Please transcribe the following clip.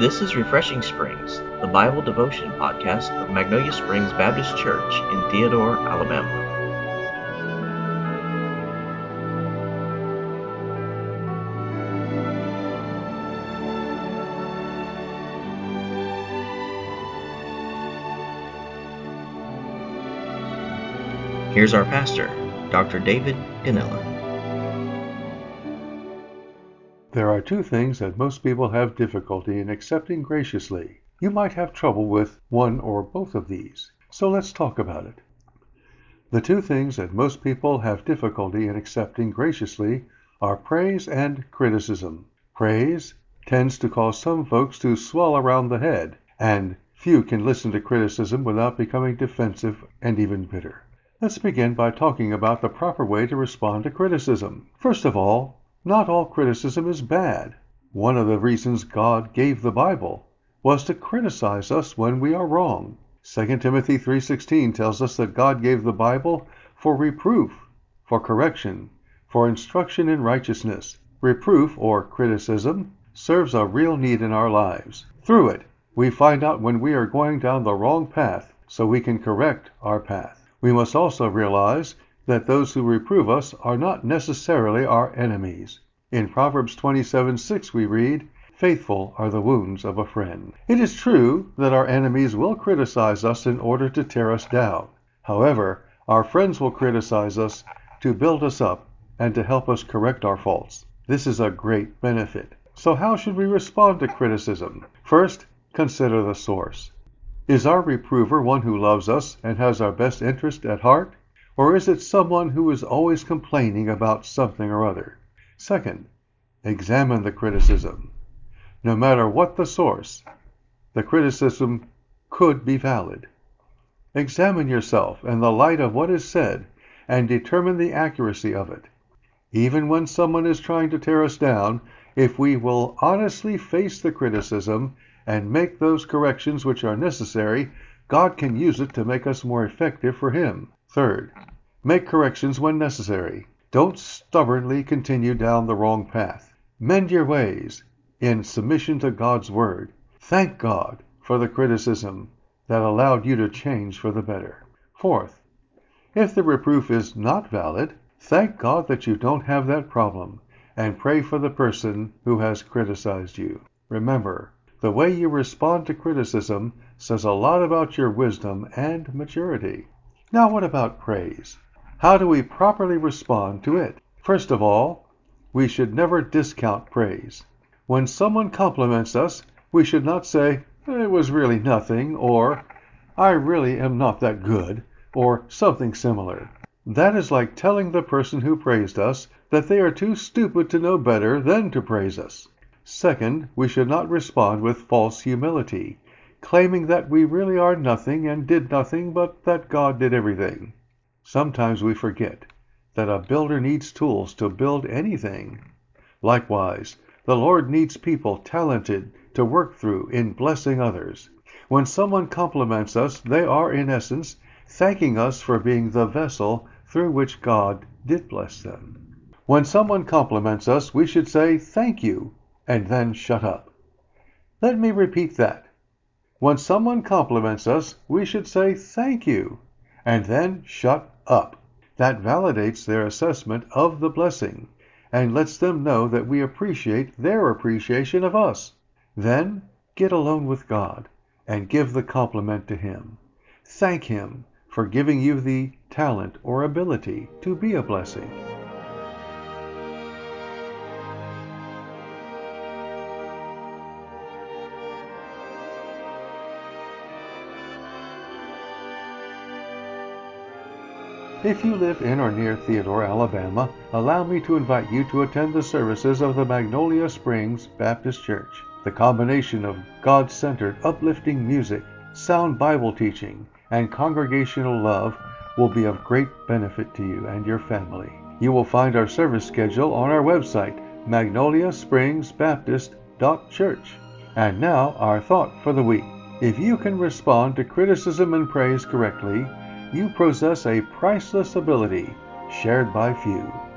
This is Refreshing Springs, the Bible devotion podcast of Magnolia Springs Baptist Church in Theodore, Alabama. Here's our pastor, Dr. David Gonnella. There are two things that most people have difficulty in accepting graciously. You might have trouble with one or both of these. So let's talk about it. The two things that most people have difficulty in accepting graciously are praise and criticism. Praise tends to cause some folks to swell around the head, and few can listen to criticism without becoming defensive and even bitter. Let's begin by talking about the proper way to respond to criticism. First of all, not all criticism is bad. One of the reasons God gave the Bible was to criticize us when we are wrong. 2 Timothy 3:16 tells us that God gave the Bible for reproof, for correction, for instruction in righteousness. Reproof or criticism serves a real need in our lives. Through it, we find out when we are going down the wrong path so we can correct our path. We must also realize that those who reprove us are not necessarily our enemies. In Proverbs 27:6 we read, Faithful are the wounds of a friend. It is true that our enemies will criticize us in order to tear us down. However, our friends will criticize us to build us up and to help us correct our faults. This is a great benefit. So, how should we respond to criticism? First, consider the source. Is our reprover one who loves us and has our best interest at heart? Or is it someone who is always complaining about something or other? Second, examine the criticism. No matter what the source, the criticism could be valid. Examine yourself in the light of what is said and determine the accuracy of it. Even when someone is trying to tear us down, if we will honestly face the criticism and make those corrections which are necessary, God can use it to make us more effective for Him. Third, make corrections when necessary. Don't stubbornly continue down the wrong path. Mend your ways in submission to God's Word. Thank God for the criticism that allowed you to change for the better. Fourth, if the reproof is not valid, thank God that you don't have that problem and pray for the person who has criticized you. Remember, the way you respond to criticism says a lot about your wisdom and maturity. Now, what about praise? How do we properly respond to it? First of all, we should never discount praise. When someone compliments us, we should not say, It was really nothing, or I really am not that good, or something similar. That is like telling the person who praised us that they are too stupid to know better than to praise us. Second, we should not respond with false humility claiming that we really are nothing and did nothing, but that God did everything. Sometimes we forget that a builder needs tools to build anything. Likewise, the Lord needs people talented to work through in blessing others. When someone compliments us, they are, in essence, thanking us for being the vessel through which God did bless them. When someone compliments us, we should say, Thank you, and then shut up. Let me repeat that. When someone compliments us, we should say thank you and then shut up. That validates their assessment of the blessing and lets them know that we appreciate their appreciation of us. Then get alone with God and give the compliment to Him. Thank Him for giving you the talent or ability to be a blessing. If you live in or near Theodore, Alabama, allow me to invite you to attend the services of the Magnolia Springs Baptist Church. The combination of God centered, uplifting music, sound Bible teaching, and congregational love will be of great benefit to you and your family. You will find our service schedule on our website, magnoliaspringsbaptist.church. And now, our thought for the week. If you can respond to criticism and praise correctly, you possess a priceless ability shared by few.